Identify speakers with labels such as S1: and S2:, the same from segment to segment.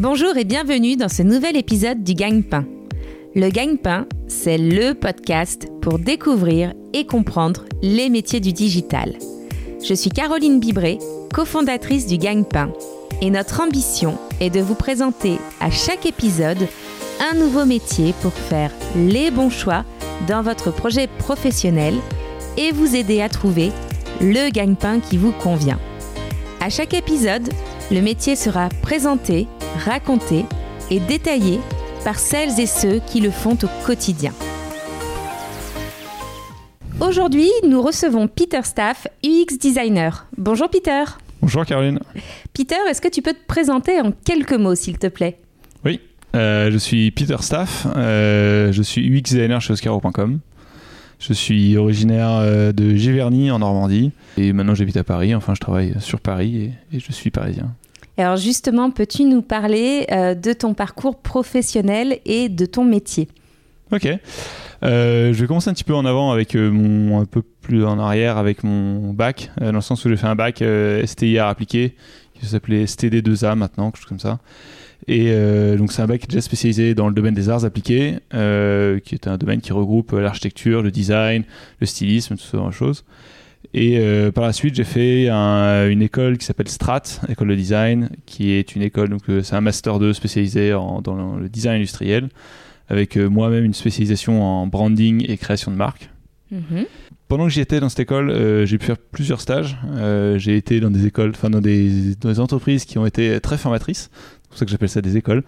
S1: Bonjour et bienvenue dans ce nouvel épisode du Gagne-Pain. Le Gagne-Pain, c'est le podcast pour découvrir et comprendre les métiers du digital. Je suis Caroline Bibré, cofondatrice du Gagne-Pain, et notre ambition est de vous présenter à chaque épisode un nouveau métier pour faire les bons choix dans votre projet professionnel et vous aider à trouver le gagne-pain qui vous convient. À chaque épisode, le métier sera présenté, raconté et détaillé par celles et ceux qui le font au quotidien. Aujourd'hui, nous recevons Peter Staff, UX designer. Bonjour Peter.
S2: Bonjour Caroline.
S1: Peter, est-ce que tu peux te présenter en quelques mots, s'il te plaît?
S2: Oui, euh, je suis Peter Staff, euh, je suis UX designer chez Oscaro.com. Je suis originaire euh, de Giverny en Normandie et maintenant j'habite à Paris. Enfin, je travaille sur Paris et, et je suis parisien.
S1: Alors justement, peux-tu nous parler de ton parcours professionnel et de ton métier?
S2: Ok. Euh, je vais commencer un petit peu en avant avec mon un peu plus en arrière avec mon bac, dans le sens où j'ai fait un bac STIR appliqué qui s'appelait STD2A maintenant, quelque chose comme ça. Et euh, donc c'est un bac déjà spécialisé dans le domaine des arts appliqués, euh, qui est un domaine qui regroupe l'architecture, le design, le stylisme, tout ce genre de choses. Et euh, par la suite, j'ai fait un, une école qui s'appelle Strat, école de design, qui est une école, donc c'est un master 2 spécialisé en, dans le design industriel, avec moi-même une spécialisation en branding et création de marque. Mm-hmm. Pendant que j'y étais dans cette école, j'ai pu faire plusieurs stages. j'ai été dans des écoles, enfin dans des, dans des entreprises qui ont été très formatrices. C'est pour ça que j'appelle ça des écoles.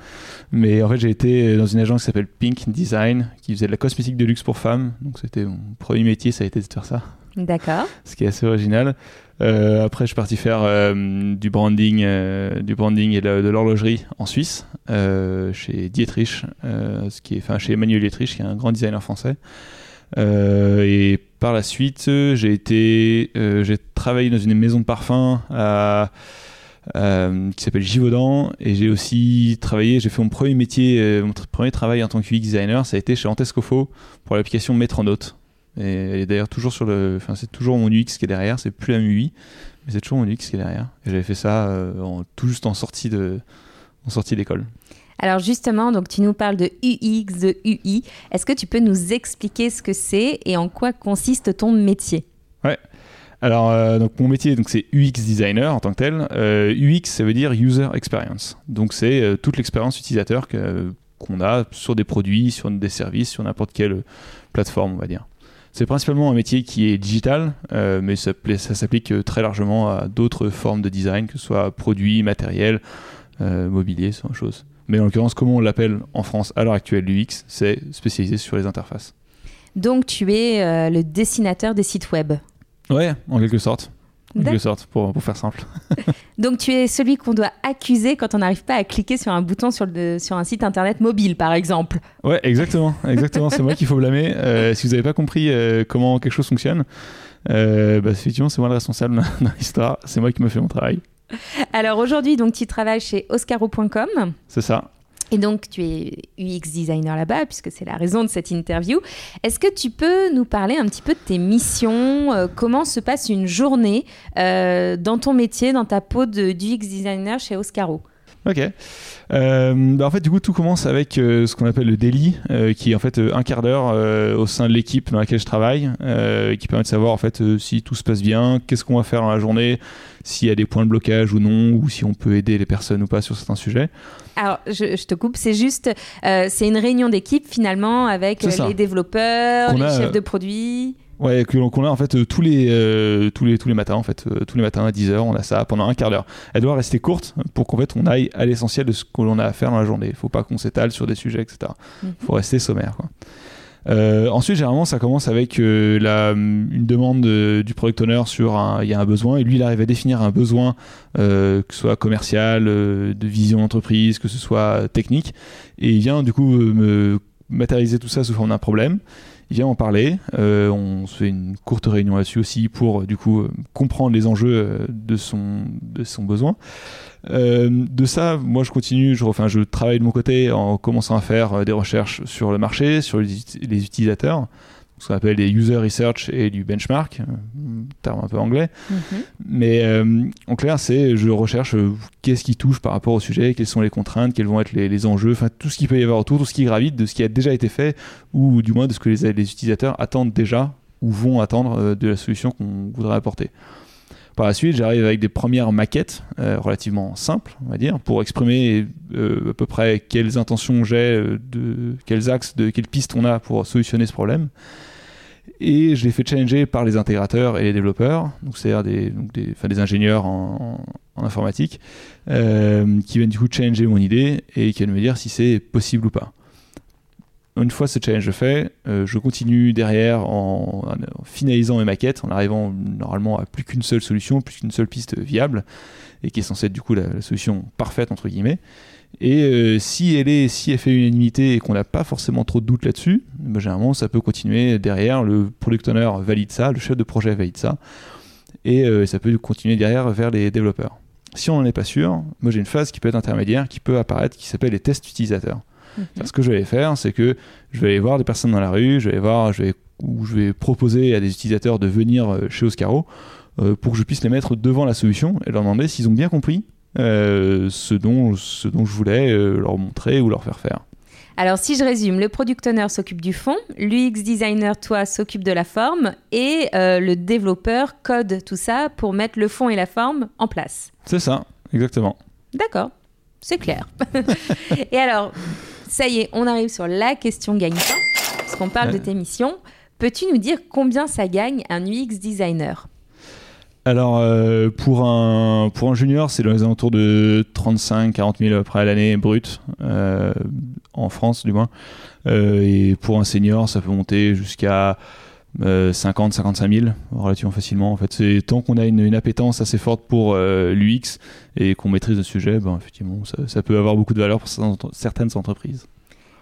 S2: Mais en fait, j'ai été dans une agence qui s'appelle Pink Design, qui faisait de la cosmétique de luxe pour femmes. Donc, c'était mon premier métier, ça a été de faire ça.
S1: D'accord.
S2: Ce qui est assez original. Euh, après, je suis parti faire euh, du branding, euh, du branding et de, l'horlogerie en Suisse, chez Dietrich, ce qui est, enfin, chez Emmanuel Dietrich, qui est un grand designer français. et par la suite, j'ai été, j'ai travaillé dans une maison de parfum qui s'appelle Givaudan et j'ai aussi travaillé, j'ai fait mon premier métier, mon premier travail en tant que UX designer, ça a été chez Antescofo pour l'application Metronote. Et, d'ailleurs toujours sur le, enfin c'est toujours mon UX qui est derrière, c'est plus la MUI, mais c'est toujours mon UX qui est derrière. Et j'avais fait ça euh, en, tout juste en sortie de, en sortie d'école.
S1: Alors justement, donc tu nous parles de UX, de UI. Est-ce que tu peux nous expliquer ce que c'est et en quoi consiste ton métier?
S2: Ouais. Alors, euh, donc mon métier, donc c'est UX designer en tant que tel. Euh, UX, ça veut dire user experience. Donc c'est euh, toute l'expérience utilisateur qu'on a sur des produits, sur des services, sur n'importe quelle plateforme, on va dire. C'est principalement un métier qui est digital, mais ça, ça s'applique très largement à d'autres formes de design, que ce soit produits, matériel, mobilier, ce genre de choses. Mais en l'occurrence, comment on l'appelle en France à l'heure actuelle, l'UX, c'est spécialisé sur les interfaces.
S1: Donc tu es le dessinateur des sites web
S2: Ouais, en quelque sorte. En quelque sorte, pour, pour faire simple.
S1: Donc tu es celui qu'on doit accuser quand on n'arrive pas à cliquer sur un bouton sur, le, sur un site internet mobile, par exemple.
S2: Ouais, exactement. exactement. c'est moi qu'il faut blâmer. Euh, si vous n'avez pas compris euh, comment quelque chose fonctionne, euh, bah, effectivement, c'est moi le responsable dans l'histoire. C'est moi qui me fais mon travail.
S1: Alors aujourd'hui, donc tu travailles chez oscaro.com.
S2: C'est ça.
S1: Et donc, tu es UX designer là-bas, puisque c'est la raison de cette interview. Est-ce que tu peux nous parler un petit peu de tes missions euh, Comment se passe une journée euh, dans ton métier, dans ta peau de UX designer chez Oscaro?
S2: Ok. Euh, bah en fait, du coup, tout commence avec ce qu'on appelle le daily, qui est en fait un quart d'heure au sein de l'équipe dans laquelle je travaille, qui permet de savoir en fait si tout se passe bien, qu'est-ce qu'on va faire dans la journée, s'il y a des points de blocage ou non, ou si on peut aider les personnes ou pas sur certains sujets.
S1: Alors, je, te coupe, c'est juste, euh, c'est une réunion d'équipe finalement avec euh, les développeurs, les chefs de produits.
S2: Ouais, qu'on a en fait euh, tous les tous les tous les matins en fait tous les matins à 10h, on a ça pendant un quart d'heure. Elle doit rester courte pour qu'en fait on aille à l'essentiel de ce que l'on a à faire dans la journée. Il faut pas qu'on s'étale sur des sujets etc. Il mhm. faut rester sommaire quoi. Euh, ensuite, généralement, ça commence avec euh, la, une demande du product owner sur un, il y a un besoin et lui, il arrive à définir un besoin, euh, que ce soit commercial, de vision d'entreprise, que ce soit technique, et il vient du coup me matérialiser tout ça sous forme d'un problème. Vient en parler. on se fait une courte réunion là-dessus aussi pour du coup comprendre les enjeux de son de son besoin. Euh, de ça, moi je continue, je, enfin, je travaille de mon côté en commençant à faire euh, des recherches sur le marché, sur les, utilisateurs, ce qu'on appelle des user research et du benchmark, terme un peu anglais. Mhm. Mais en clair, c'est je recherche qu'est-ce qui touche par rapport au sujet, quelles sont les contraintes, quels vont être les, enjeux, enfin tout ce qui peut y avoir autour, tout ce qui gravite de ce qui a déjà été fait ou du moins de ce que les, les utilisateurs attendent déjà ou vont attendre de la solution qu'on voudrait apporter. Par la suite, j'arrive avec des premières maquettes euh, relativement simples, on va dire, pour exprimer euh, à peu près quelles intentions j'ai, euh, de quels axes, de quelles pistes on a pour solutionner ce problème. Et je les fais challenger par les intégrateurs et les développeurs, donc c'est-à-dire des, des, des, ingénieurs en, informatique, qui viennent du coup challenger mon idée et qui viennent me dire si c'est possible ou pas une fois ce challenge fait, euh, je continue derrière en, finalisant mes maquettes, en arrivant normalement à plus qu'une seule solution, plus qu'une seule piste viable, et qui est censée être du coup la, solution parfaite entre guillemets. Et euh, si elle est, si elle fait unanimité et qu'on n'a pas forcément trop de doutes là-dessus, ben, généralement ça peut continuer derrière. Le product owner valide ça, le chef de projet valide ça, et euh, ça peut continuer derrière vers les développeurs. Si on n'en est pas sûr, moi j'ai une phase qui peut être intermédiaire, qui peut apparaître, qui s'appelle les tests utilisateurs. Mhm. Ce que je vais faire, c'est que je vais aller voir des personnes dans la rue, je vais voir, je vais, ou je vais proposer à des utilisateurs de venir euh, chez Oscaro euh, pour que je puisse les mettre devant la solution et leur demander s'ils ont bien compris ce, dont, ce dont je voulais leur montrer ou leur faire faire.
S1: Alors, si je résume, le product owner s'occupe du fond, l'UX designer, toi, s'occupe de la forme et le développeur code tout ça pour mettre le fond et la forme en place.
S2: C'est ça, exactement.
S1: D'accord, c'est clair. et alors, ça y est, on arrive sur la question gagne-pain, parce qu'on parle de tes missions. Peux-tu nous dire combien ça gagne un UX designer?
S2: Alors, euh, pour, un, pour un junior, c'est dans les alentours de 35-40 000 après l'année brute, euh, en France du moins. Euh, et pour un senior, ça peut monter jusqu'à 50-55 euh, 000 relativement facilement. En fait, c'est tant qu'on a une, appétence assez forte pour l'UX et qu'on maîtrise le sujet, ben, effectivement, ça, peut avoir beaucoup de valeur pour certaines entreprises.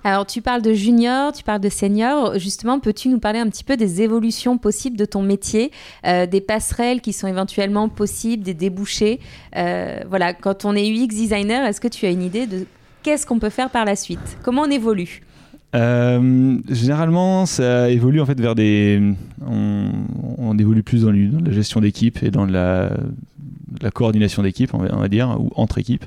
S1: Alors, tu parles de junior, tu parles de senior. Justement, peux-tu nous parler un petit peu des évolutions possibles de ton métier, euh, des passerelles qui sont éventuellement possibles, des débouchés Voilà, quand on est UX designer, est-ce que tu as une idée de qu'est-ce qu'on peut faire par la suite? Comment on évolue?
S2: Euh, généralement, ça évolue en fait vers des. On, évolue plus dans, la gestion d'équipe et dans la, la coordination d'équipe, on, va dire, ou entre équipes.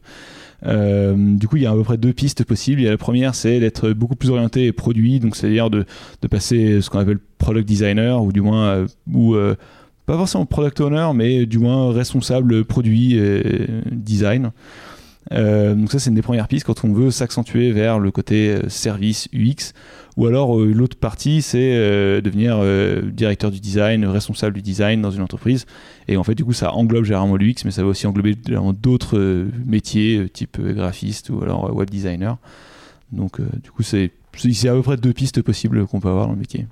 S2: Euh, du coup, il y a à peu près deux pistes possibles. Il la première, c'est d'être beaucoup plus orienté produit, donc c'est-à-dire de, passer ce qu'on appelle product designer, ou du moins, euh, ou pas forcément product owner, mais du moins responsable produit design. Euh, donc ça c'est une des premières pistes quand on veut s'accentuer vers le côté euh, service UX. Ou alors euh, l'autre partie c'est devenir directeur du design, responsable du design dans une entreprise. Et en fait du coup ça englobe généralement l'UX mais ça va aussi englober d'autres métiers type graphiste ou alors web designer. Donc du coup c'est à peu près deux pistes possibles qu'on peut avoir dans le métier.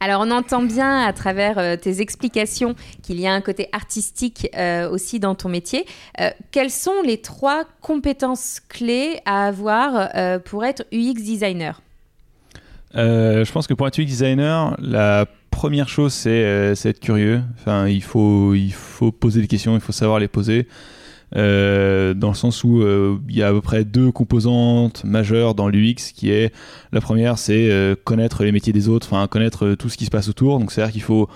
S1: Alors on entend bien à travers euh, tes explications qu'il y a un côté artistique euh, aussi dans ton métier. Euh, quelles sont les trois compétences clés à avoir pour être UX designer?
S2: Je pense que pour être UX designer, la première chose c'est être curieux. Enfin, il faut, il faut poser des questions, il faut savoir les poser. Euh, dans le sens où euh, il y a à peu près deux composantes majeures dans l'UX qui est la première c'est euh, connaître les métiers des autres, enfin connaître tout ce qui se passe autour. Donc c'est-à-dire qu'il faut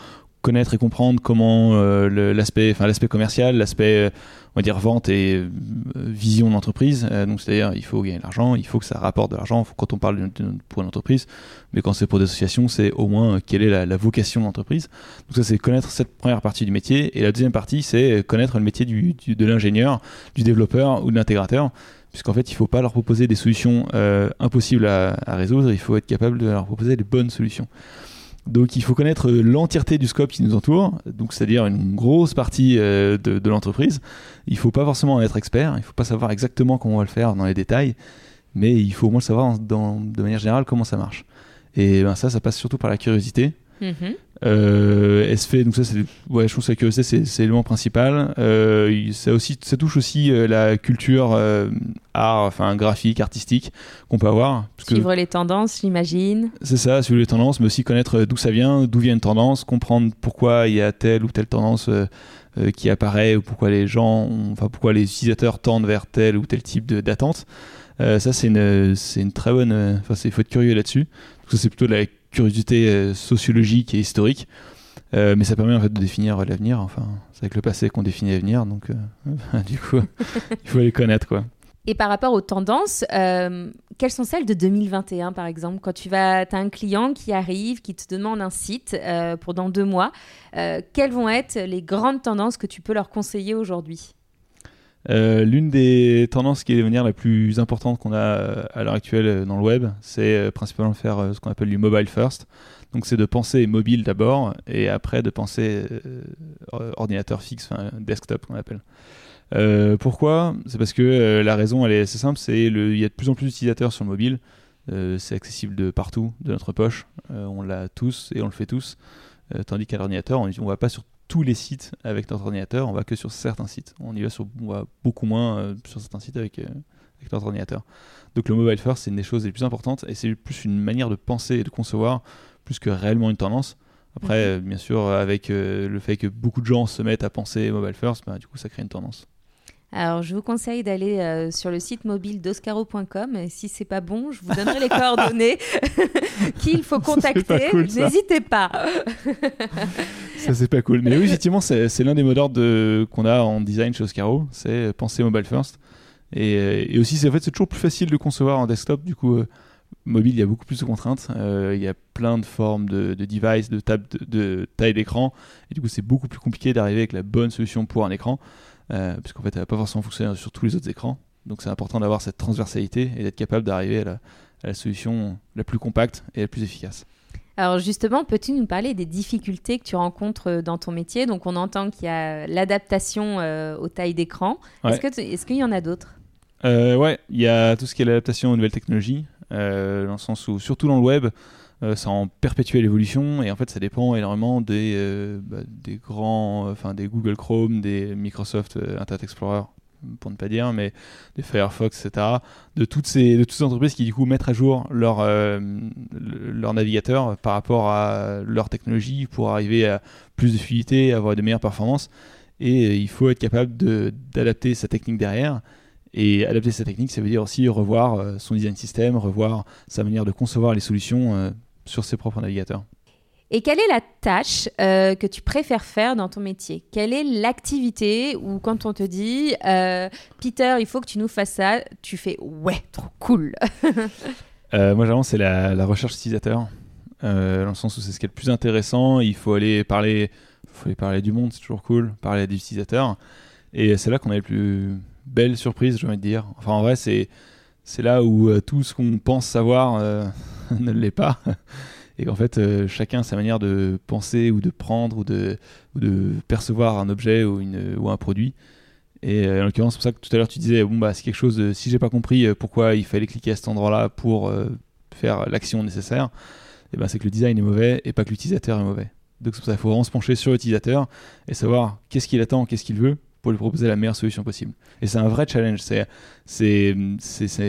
S2: connaître et comprendre comment l'aspect, enfin l'aspect commercial, l'aspect on va dire vente et euh, vision d'entreprise. Euh, donc c'est-à-dire il faut gagner de l'argent, il faut que ça rapporte de l'argent quand on parle pour une entreprise, mais quand c'est pour des associations, c'est au moins euh, quelle est la, vocation de l'entreprise. Donc ça c'est connaître cette première partie du métier et la deuxième partie c'est connaître le métier du, de l'ingénieur, du développeur ou de l'intégrateur puisqu'en fait, il ne faut pas leur proposer des solutions impossibles à, à, résoudre, il faut être capable de leur proposer les bonnes solutions. Donc il faut connaître l'entièreté du scope qui nous entoure, donc c'est-à-dire une grosse partie euh, de, l'entreprise. Il faut pas forcément être expert, il faut pas savoir exactement comment on va le faire dans les détails, mais il faut au moins savoir de manière générale comment ça marche. Et ben, ça, ça passe surtout par la curiosité. Mm-hmm. Euh, fait, donc ça, c'est, ouais, je pense que la curiosité, c'est, l'élément principal. Euh, ça, aussi, ça touche aussi euh, la culture euh, art, enfin graphique, artistique qu'on peut avoir.
S1: suivre les tendances, j'imagine.
S2: C'est ça, suivre les tendances, mais aussi connaître d'où ça vient, d'où vient une tendance, comprendre pourquoi il y a telle ou telle tendance qui apparaît, ou pourquoi les gens, enfin pourquoi les utilisateurs tendent vers tel ou tel type d'attente. ça, c'est une, c'est une très bonne. Enfin, il faut être curieux là-dessus. Donc, ça, c'est plutôt de la curiosité sociologique et historique. mais ça permet en fait de définir l'avenir. Enfin, c'est avec le passé qu'on définit l'avenir, donc du coup, il faut les connaître, quoi.
S1: Et par rapport aux tendances, euh, quelles sont celles de 2021 par exemple? Quand tu vas, as un client qui arrive, qui te demande un site euh, pour dans deux mois, euh, quelles vont être les grandes tendances que tu peux leur conseiller aujourd'hui?
S2: L'une des tendances qui est devenir la plus importante qu'on a à l'heure actuelle dans le web, c'est principalement faire ce qu'on appelle du mobile first. Donc c'est de penser mobile d'abord et après de penser ordinateur fixe, enfin desktop qu'on appelle. Euh, pourquoi? C'est parce que euh, la raison, elle est assez simple, c'est il y a de plus en plus d'utilisateurs sur le mobile. Euh, c'est accessible de partout, de notre poche. on l'a tous et on le fait tous. tandis qu'à l'ordinateur, on ne va pas sur tous les sites avec notre ordinateur, on va que sur certains sites. On y va, sur, beaucoup moins sur certains sites avec, avec notre ordinateur. Donc le mobile first, c'est une des choses les plus importantes et c'est plus une manière de penser et de concevoir plus que réellement une tendance. Après, mhm. bien sûr, avec le fait que beaucoup de gens se mettent à penser mobile first, bah, du coup, ça crée une tendance.
S1: Alors, je vous conseille d'aller euh, sur le site mobile d'oscaro.com. Si c'est pas bon, je vous donnerai les coordonnées qu'il faut contacter. N'hésitez pas.
S2: Ça, c'est pas cool. Mais oui, effectivement, c'est l'un des mots d'ordre qu'on a en design chez Oscaro. C'est penser mobile first. Et, euh, aussi, c'est en fait, c'est toujours plus facile de concevoir en desktop. Du coup, euh, mobile, il y a beaucoup plus de contraintes. il y a plein de formes de, de devices, de, table, d'écran. Et du coup, c'est beaucoup plus compliqué d'arriver avec la bonne solution pour un écran euh, puisqu'en fait elle va pas forcément fonctionner sur tous les autres écrans. Donc c'est important d'avoir cette transversalité et d'être capable d'arriver à, la, solution la plus compacte et la plus efficace.
S1: Alors justement, peux-tu nous parler des difficultés que tu rencontres euh, dans ton métier? Donc on entend qu'il y a l'adaptation euh, aux tailles d'écran. Est-ce qu'il y en a d'autres?
S2: Euh, Ouais, il y a tout ce qui est l'adaptation aux nouvelles technologies, dans le sens où, surtout dans le web, ça en perpétuer l'évolution et en fait ça dépend énormément des, bah, des grands, enfin des Google Chrome, des Microsoft Internet Explorer pour ne pas dire, mais des Firefox, etc. De toutes ces, entreprises qui du coup mettent à jour leur, leur navigateur par rapport à leur technologie pour arriver à plus de fluidité, avoir de meilleures performances. Et il faut être capable d'adapter sa technique derrière. Et adapter sa technique, ça veut dire aussi revoir son design system, revoir sa manière de concevoir les solutions sur ses propres navigateurs.
S1: Et quelle est la tâche euh, que tu préfères faire dans ton métier? Quelle est l'activité où quand on te dit euh, Peter, il faut que tu nous fasses ça, tu fais ouais, trop cool
S2: euh, Moi, j'avance, c'est la, recherche utilisateur. dans le sens où c'est ce qui est le plus intéressant. Il faut aller parler, faut aller parler du monde, c'est toujours cool, parler à des utilisateurs. Et c'est là qu'on a les plus belles surprises, j'ai envie de dire. Enfin, en vrai, c'est, c'est là où tout ce qu'on pense savoir ne l'est pas. Et qu'en fait, euh, chacun sa manière de penser ou de prendre ou de, de percevoir un objet ou, un produit. Et euh, en l'occurrence, c'est pour ça que tout à l'heure tu disais, bon, bah, c'est quelque chose, si j'ai pas compris euh, pourquoi il fallait cliquer à cet endroit-là pour faire l'action nécessaire, et ben, c'est que le design est mauvais et pas que l'utilisateur est mauvais. Donc c'est pour ça qu'il faut vraiment se pencher sur l'utilisateur et savoir qu'est-ce qu'il attend, qu'est-ce qu'il veut pour lui proposer la meilleure solution possible. Et c'est un vrai challenge. C'est,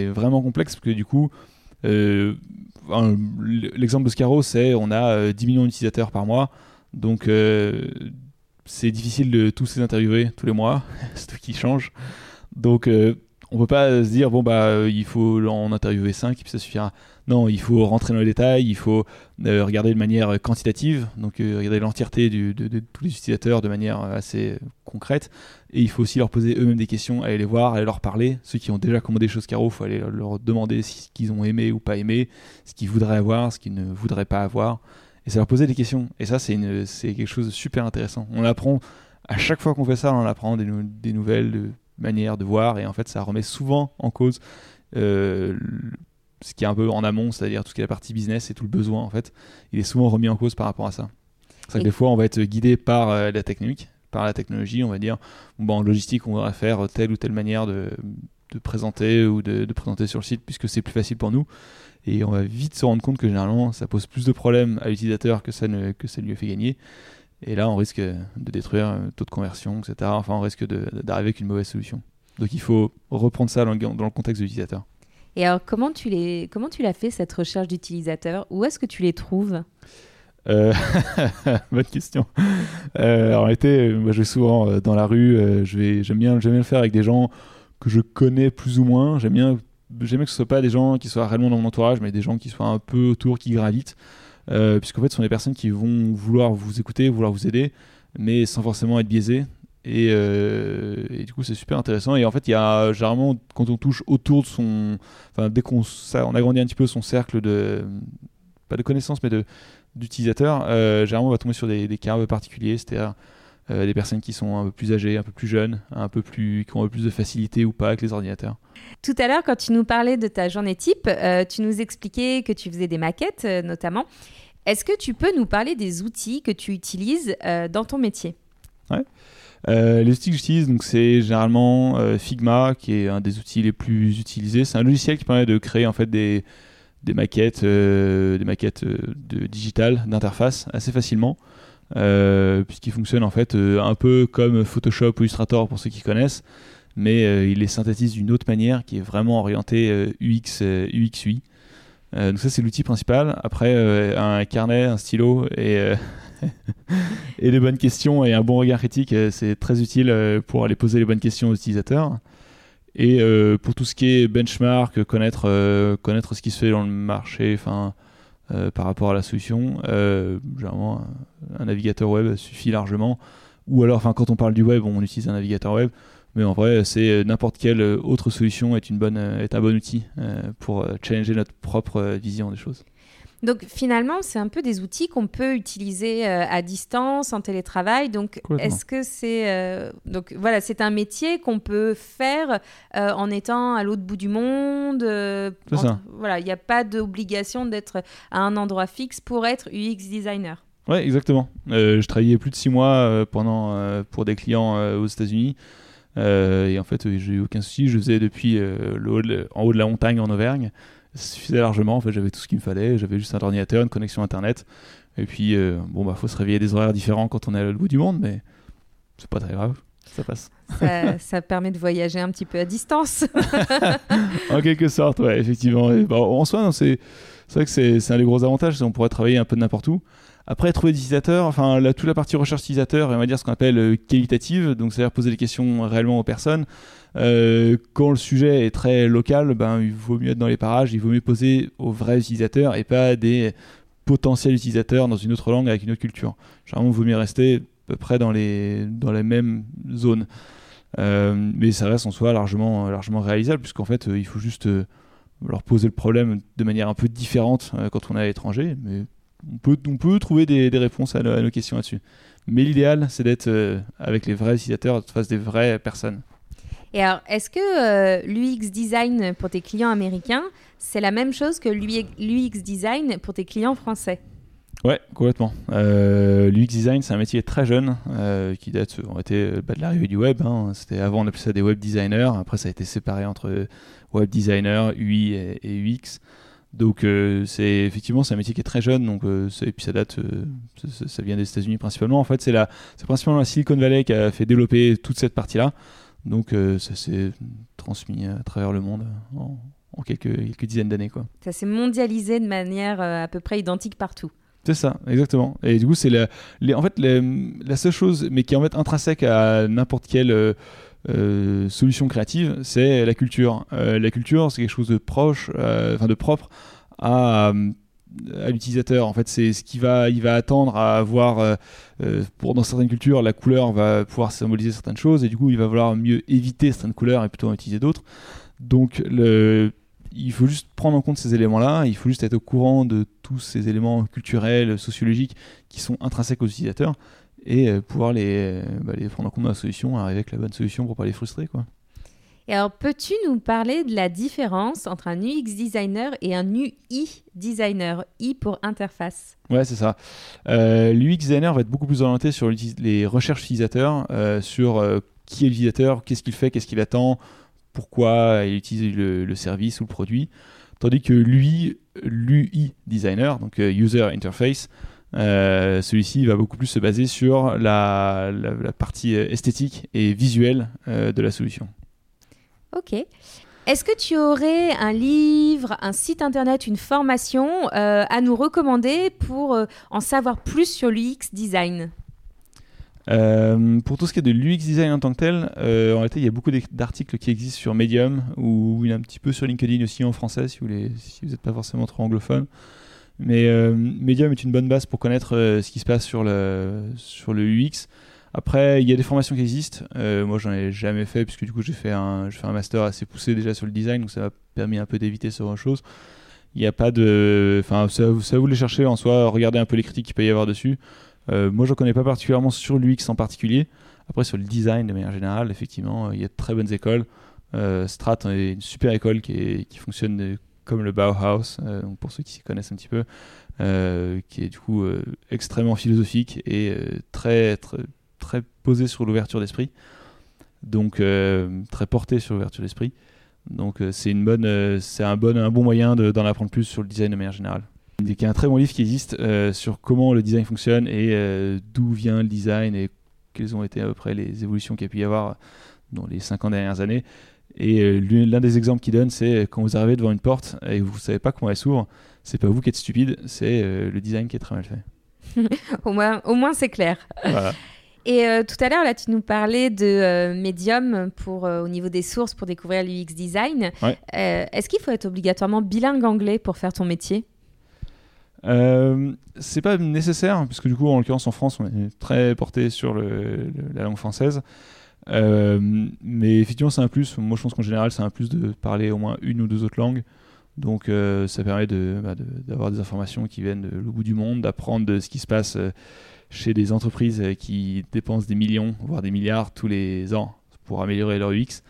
S2: vraiment complexe parce que du coup, l'exemple de Scaro, c'est on a 10 euh, millions d'utilisateurs par mois, donc euh, c'est difficile de tous les interviewer tous les mois, c'est tout qui change. Donc euh, on peut pas se dire bon bah il faut en interviewer 5 et puis ça suffira. Non, il faut rentrer dans les détails, il faut regarder de manière quantitative, donc regarder l'entièreté de, tous les utilisateurs de manière assez concrète. Et il faut aussi leur poser eux-mêmes des questions, aller les voir, aller leur parler. Ceux qui ont déjà commandé des choses Caro, il faut aller leur demander ce qu'ils ont aimé ou pas aimé, ce qu'ils voudraient avoir, ce qu'ils ne voudraient pas avoir. Et ça leur poser des questions. Et ça, c'est quelque chose de super intéressant. On apprend, à chaque fois qu'on fait ça, on apprend des, des nouvelles manières de voir. Et en fait, ça remet souvent en cause euh, ce qui est un peu en amont, c'est-à-dire tout ce qui est la partie business et tout le besoin, en fait. Il est souvent remis en cause par rapport à ça. C'est vrai que des fois, on va être guidé par euh, la technique, par la technologie, on va dire, bon, en logistique, on va faire telle ou telle manière de, présenter ou de, présenter sur le site puisque c'est plus facile pour nous. Et on va vite se rendre compte que généralement, ça pose plus de problèmes à l'utilisateur que ça, ne, que ça lui fait gagner. Et là, on risque de détruire le taux de conversion, etc. Enfin, on risque d'arriver avec une mauvaise solution. Donc, il faut reprendre ça dans le, dans le contexte de l'utilisateur.
S1: Et alors, comment tu l'as fait, cette recherche d'utilisateurs? Où est-ce que tu les trouves?
S2: Euh, bonne question. Euh, en réalité, moi je vais souvent euh, dans la rue, je vais, j'aime bien, j'aime bien le faire avec des gens que je connais plus ou moins. J'aime bien, j'aime bien que ce soit pas des gens qui soient réellement dans mon entourage, mais des gens qui soient un peu autour, qui gravitent. puisqu'en fait, ce sont des personnes qui vont vouloir vous écouter, vouloir vous aider, mais sans forcément être biaisés. Et, euh, et du coup, c'est super intéressant. Et en fait, il y a généralement, quand on touche autour de son. Enfin, dès qu'on ça- on agrandit un petit peu son cercle de. Pas de connaissances, mais de d'utilisateurs, euh, généralement, on va tomber sur des, des cas un peu particuliers, c'est-à-dire euh, des personnes qui sont un peu plus âgées, un peu plus jeunes, un peu plus, qui ont un peu plus de facilité ou pas avec les ordinateurs.
S1: Tout à l'heure, quand tu nous parlais de ta journée type, tu nous expliquais que tu faisais des maquettes notamment. Est-ce que tu peux nous parler des outils que tu utilises dans ton métier?
S2: Euh, les outils que j'utilise, donc c'est généralement euh, Figma, qui est un des outils les plus utilisés. C'est un logiciel qui permet de créer en fait des, maquettes, des maquettes euh, de digitales d'interface assez facilement, puisqu'il fonctionne en fait un peu comme Photoshop ou Illustrator pour ceux qui connaissent, mais il les synthétise d'une autre manière qui est vraiment orientée UX, UX UI. Euh, donc ça c'est l'outil principal. Après euh, un carnet, un stylo et euh, et les bonnes questions et un bon regard critique, c'est très utile pour aller poser les bonnes questions aux utilisateurs. Et pour tout ce qui est benchmark, connaître, connaître ce qui se fait dans le marché, enfin, par rapport à la solution, généralement un, un navigateur web suffit largement. Ou alors, quand on parle du web, on utilise un navigateur web. Mais en vrai, c'est euh, n'importe quelle euh, autre solution est une bonne, euh, est un bon outil euh, pour challenger notre propre vision des choses.
S1: Donc finalement, c'est un peu des outils qu'on peut utiliser euh, à distance, en télétravail. Donc est-ce que c'est euh, donc voilà, c'est un métier qu'on peut faire euh, en étant à l'autre bout du monde. euh, en-
S2: ça.
S1: Voilà, il n'y a pas d'obligation d'être à un endroit fixe pour être UX designer.
S2: Ouais, exactement. Euh, je travaillais plus de six mois euh, pendant, euh, pour des clients euh, aux États-Unis. Euh, et en fait, j'ai eu aucun souci. Je faisais depuis euh, le haut de- en haut de la montagne en Auvergne. Ça suffisait largement. En fait, j'avais tout ce qu'il me fallait. J'avais juste un ordinateur, une connexion Internet. Et puis, euh, bon, bah, faut se réveiller à des horaires différents quand on est à l'autre bout du monde, mais c'est pas très grave. Ça passe.
S1: Ça, ça permet de voyager un petit peu à distance.
S2: en quelque sorte, ouais, effectivement. Et, bah, en soi, c'est vrai que c'est c'est un des gros avantages, c'est qu'on pourrait travailler un peu de n'importe où. Après, trouver des utilisateurs, enfin, toute la partie recherche utilisateur, on va dire ce qu'on appelle euh, qualitative, donc c'est-à-dire poser des questions réellement aux personnes. Euh, quand le sujet est très local, ben, il vaut mieux être dans les parages, il vaut mieux poser aux vrais utilisateurs et pas à des potentiels utilisateurs dans une autre langue avec une autre culture. Généralement, il vaut mieux rester à peu près dans les, dans les mêmes zones. Euh, mais ça reste en soi largement, largement réalisable, puisqu'en fait, il faut juste leur poser le problème de manière un peu différente quand on est à l'étranger. Mais on peut, on peut trouver des, des réponses à, nos- à nos questions là-dessus. Mais l'idéal, c'est d'être euh, avec les vrais utilisateurs, face des vraies personnes.
S1: Et alors, est-ce que euh, l'UX design pour tes clients américains, c'est la même chose que l'UX design pour tes clients français?
S2: Ouais, complètement. Euh, L'UX design, c'est un métier très jeune euh, qui date on était, bah, de l'arrivée du web. hein. C'était avant on appelait ça des web designers. Après, ça a été séparé entre web designer, UI et, et UX. Donc, euh, c'est effectivement c'est un métier qui est très jeune. Donc, euh, et puis ça date, euh, ça, vient des États-Unis principalement. En fait, c'est la, c'est principalement la Silicon Valley qui a fait développer toute cette partie-là. Donc, euh, ça s'est transmis à travers le monde en, en quelques, quelques dizaines d'années, quoi.
S1: Ça s'est mondialisé de manière à peu près identique partout.
S2: C'est ça, exactement. Et du coup, c'est la, les- en fait la, la seule chose, mais qui est en fait intrinsèque à n'importe quelle euh, solution créative, c'est la culture. Euh, la culture, c'est quelque chose de proche, euh, enfin de propre à, l'utilisateur. En fait, c'est ce qui va, il va attendre à avoir, pour dans certaines cultures, la couleur va pouvoir symboliser certaines choses, et du coup, il va vouloir mieux éviter certaines couleurs et plutôt en utiliser d'autres. Donc, il faut juste prendre en compte ces éléments-là, il faut juste être au courant de tous ces éléments culturels, sociologiques qui sont intrinsèques aux utilisateurs et euh, pouvoir les, euh, bah, les prendre en compte dans la solution, arriver avec la bonne solution pour pas les frustrer. Quoi.
S1: Et alors, peux-tu nous parler de la différence entre un UX designer et un UI designer I pour interface?
S2: Ouais, c'est ça. Euh, L'UX designer va être beaucoup plus orienté sur les recherches utilisateurs, euh, sur euh, qui est l'utilisateur, qu'est-ce qu'il fait, qu'est-ce qu'il attend, pourquoi il utilise le, le service ou le produit. Tandis que lui, l'UI designer, donc user interface, euh, celui-ci va beaucoup plus se baser sur la, la- la partie esthétique et visuelle euh, de la solution.
S1: Ok. Est-ce que tu aurais un livre, un site internet, une formation euh, à nous recommander pour en savoir plus sur l'UX design?
S2: Euh, pour tout ce qui est de l'UX design en tant que tel, euh, en réalité, il y a beaucoup d'articles qui existent sur Medium ou un petit peu sur LinkedIn aussi en français si vous n'êtes si vous n'êtes pas forcément trop anglophone. Mais Medium est une bonne base pour connaître ce qui se passe sur le, sur le UX. Après, il y a des formations qui existent. moi, j'en ai jamais fait, puisque du coup, j'ai fait, un, fait un master assez poussé déjà sur le design, donc ça m'a permis un peu d'éviter ce genre de choses. Il n'y a pas de. Enfin, ça, vous les chercher en soi, regardez un peu les critiques qu'il peut y avoir dessus. Euh, moi, je ne connais pas particulièrement sur l'UX en particulier. Après, sur le design de manière générale, effectivement, il y a de très bonnes écoles. Euh, Strat est une super école qui fonctionne comme le Bauhaus, euh, donc pour ceux qui s'y connaissent un petit peu, qui est du coup extrêmement philosophique et très, très, très posé sur l'ouverture d'esprit. Donc, très porté sur l'ouverture d'esprit. Donc, c'est une bonne, c'est un bon, un bon moyen d'en apprendre plus sur le design de manière générale. Il y a un très bon livre qui existe euh, sur comment le design fonctionne et euh, d'où vient le design et quelles ont été à peu près les évolutions qu'il y a pu y avoir dans les 50 dernières années. Et euh, l'un des exemples qu'il donne, c'est quand vous arrivez devant une porte et vous ne savez pas comment elle s'ouvre, c'est pas vous qui êtes stupide, c'est le design qui est très mal fait.
S1: au moins, au moins c'est clair. Et tout à l'heure, là, tu nous parlais de Medium pour, au niveau des sources pour découvrir l'UX design. Est-ce qu'il faut être obligatoirement bilingue anglais pour faire ton métier?
S2: Euh, c'est pas nécessaire, puisque du coup, en l'occurrence, en France, on est très porté sur le, la langue française. Euh, mais effectivement, c'est un plus. Moi, je pense qu'en général, c'est un plus de parler au moins une ou deux autres langues. Donc, euh, ça permet bah, d'avoir de, des informations qui viennent de l'autre bout du monde, d'apprendre de ce qui se passe chez des entreprises qui dépensent des millions, voire des milliards tous les ans pour améliorer leur UX,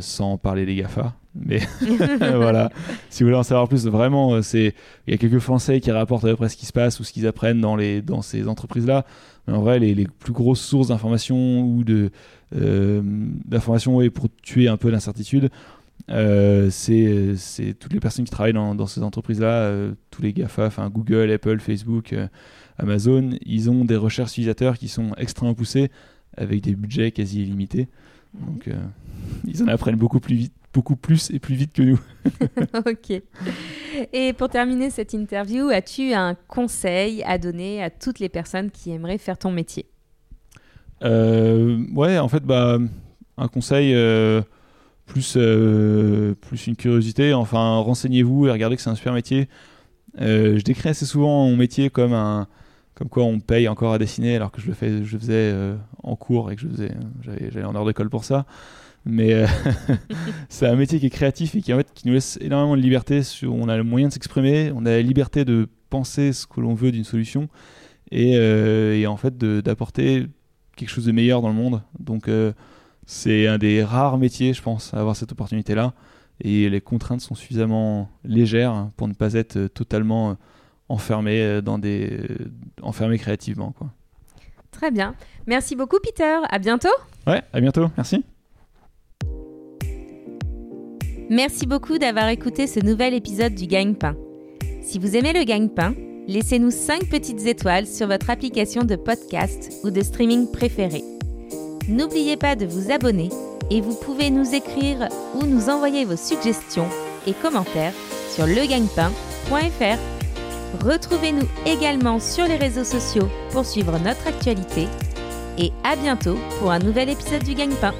S2: sans parler des GAFA. Mais voilà, si vous voulez en savoir plus, vraiment, euh, c'est il y a quelques Français qui rapportent à peu près ce qui se passe ou ce qu'ils apprennent dans, les, dans ces entreprises-là. Mais en vrai, les, les plus grosses sources d'informations ou de, euh, d'informations pour tuer un peu l'incertitude, euh, c'est, toutes les personnes qui travaillent dans, dans ces entreprises-là, tous les GAFA, enfin Google, Apple, Facebook, Amazon, ils ont des recherches utilisateurs qui sont extrêmement poussées avec des budgets quasi illimités. Donc, ils en apprennent beaucoup plus vite beaucoup plus et plus vite que nous.
S1: ok. Et pour terminer cette interview, as-tu un conseil à donner à toutes les personnes qui aimeraient faire ton métier?
S2: Euh, Ouais, en fait, bah, un conseil, euh, plus, euh, plus une curiosité. Enfin, renseignez-vous et regardez que c'est un super métier. je décris assez souvent mon métier comme un comme quoi on paye encore à dessiner alors que je le, faisais en cours et que je faisais j'allais en heure d'école pour ça mais euh, c'est un métier qui est créatif et qui, en fait, qui nous laisse énormément de liberté. On a le moyen de s'exprimer, on a la liberté de penser ce que l'on veut d'une solution et, euh, et, en fait d'apporter quelque chose de meilleur dans le monde. Donc euh, c'est un des rares métiers, je pense, à avoir cette opportunité-là. Et les contraintes sont suffisamment légères pour ne pas être totalement enfermé dans des enfermé créativement quoi.
S1: Très bien. Merci beaucoup Peter. À bientôt.
S2: Ouais, à bientôt. Merci.
S1: Merci beaucoup d'avoir écouté ce nouvel épisode du Gagne-Pain. Si vous aimez le Gagne-Pain, laissez-nous 5 petites étoiles sur votre application de podcast ou de streaming préférée. N'oubliez pas de vous abonner et vous pouvez nous écrire ou nous envoyer vos suggestions et commentaires sur legagnepain.fr. Retrouvez-nous également sur les réseaux sociaux pour suivre notre actualité et à bientôt pour un nouvel épisode du Gagne-Pain.